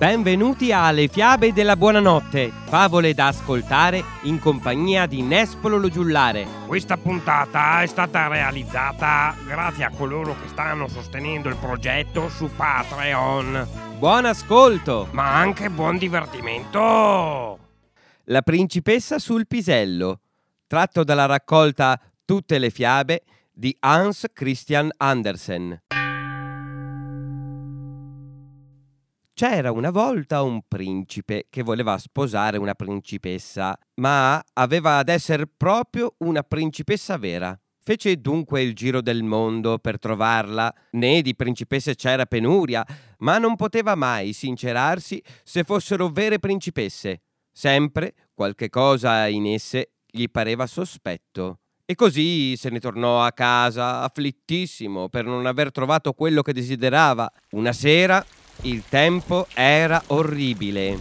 Benvenuti alle fiabe della buonanotte, favole da ascoltare in compagnia di Nespolo lo Giullare. Questa puntata è stata realizzata grazie a coloro che stanno sostenendo il progetto su Patreon. Buon ascolto! Ma anche buon divertimento! La principessa sul pisello, tratto dalla raccolta Tutte le fiabe di Hans Christian Andersen. C'era una volta un principe che voleva sposare una principessa, ma aveva ad essere proprio una principessa vera. Fece dunque il giro del mondo per trovarla, né di principesse c'era penuria, ma non poteva mai sincerarsi se fossero vere principesse. Sempre qualche cosa in esse gli pareva sospetto. E così se ne tornò a casa afflittissimo per non aver trovato quello che desiderava. Una sera il tempo era orribile.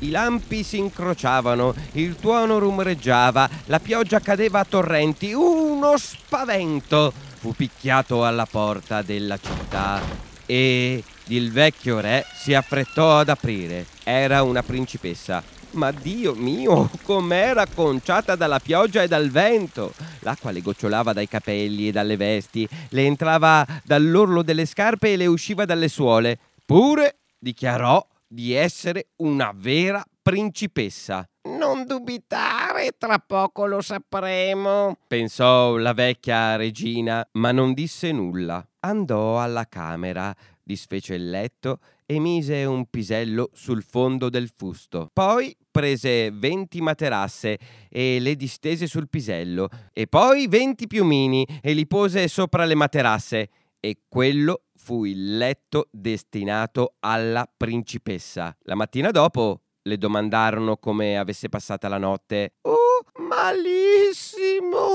I lampi si incrociavano, il tuono rumoreggiava, la pioggia cadeva a torrenti, uno spavento fu picchiato alla porta della città e il vecchio re si affrettò ad aprire. Era una principessa. Ma Dio mio, com'era conciata dalla pioggia e dal vento! L'acqua le gocciolava dai capelli e dalle vesti, le entrava dall'orlo delle scarpe e le usciva dalle suole. Pure dichiarò di essere una vera principessa. Non dubitare, tra poco lo sapremo, pensò la vecchia regina, ma non disse nulla. Andò alla camera, disfece il letto e mise un pisello sul fondo del fusto. Poi prese venti materasse e le distese sul pisello, e poi venti piumini e li pose sopra le materasse, e quello fu il letto destinato alla principessa. La mattina dopo le domandarono come avesse passata la notte. Oh, malissimo!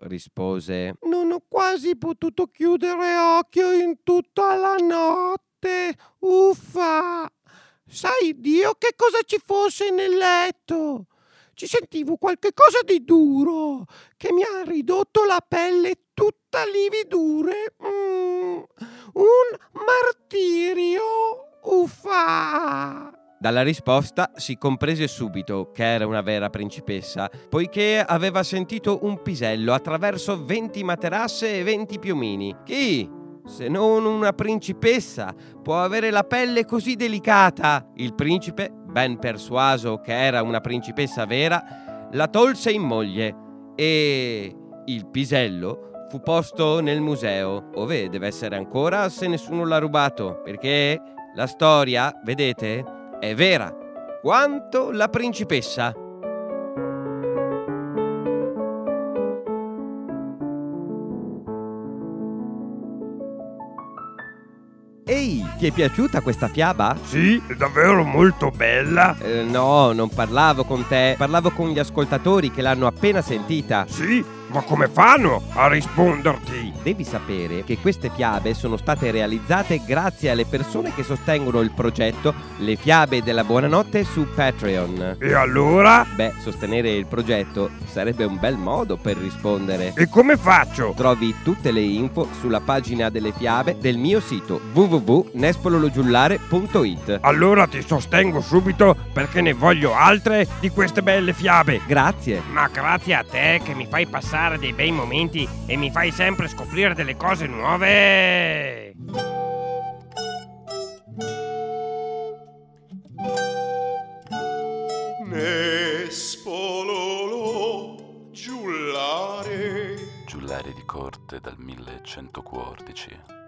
rispose. Non ho quasi potuto chiudere occhio in tutta la notte. Uffa! Sai Dio che cosa ci fosse nel letto? Ci sentivo qualche cosa di duro che mi ha ridotto la pelle tutta lividure. Mm, un martirio. Uffa! Dalla risposta si comprese subito che era una vera principessa, poiché aveva sentito un pisello attraverso venti materasse e venti piumini. Chi, se non una principessa, può avere la pelle così delicata? Il principe ben persuaso che era una principessa vera, la tolse in moglie e il pisello fu posto nel museo, ove deve essere ancora se nessuno l'ha rubato, perché la storia, vedete, è vera, quanto la principessa. Ehi, ti è piaciuta questa fiaba? Sì, è davvero molto bella. Eh, no, non parlavo con te, parlavo con gli ascoltatori che l'hanno appena sentita. Sì, ma come fanno a risponderti? Devi sapere che queste fiabe sono state realizzate grazie alle persone che sostengono il progetto Le fiabe della buonanotte su Patreon. E allora? Beh, sostenere il progetto sarebbe un bel modo per rispondere. E come faccio? Trovi tutte le info sulla pagina delle fiabe del mio sito www.nespolologiullare.it. Allora ti sostengo subito perché ne voglio altre di queste belle fiabe. Grazie. Ma grazie a te che mi fai passare dei bei momenti e mi fai sempre scoprire delle cose nuove. Nespololo giullare Giullare di corte dal 1114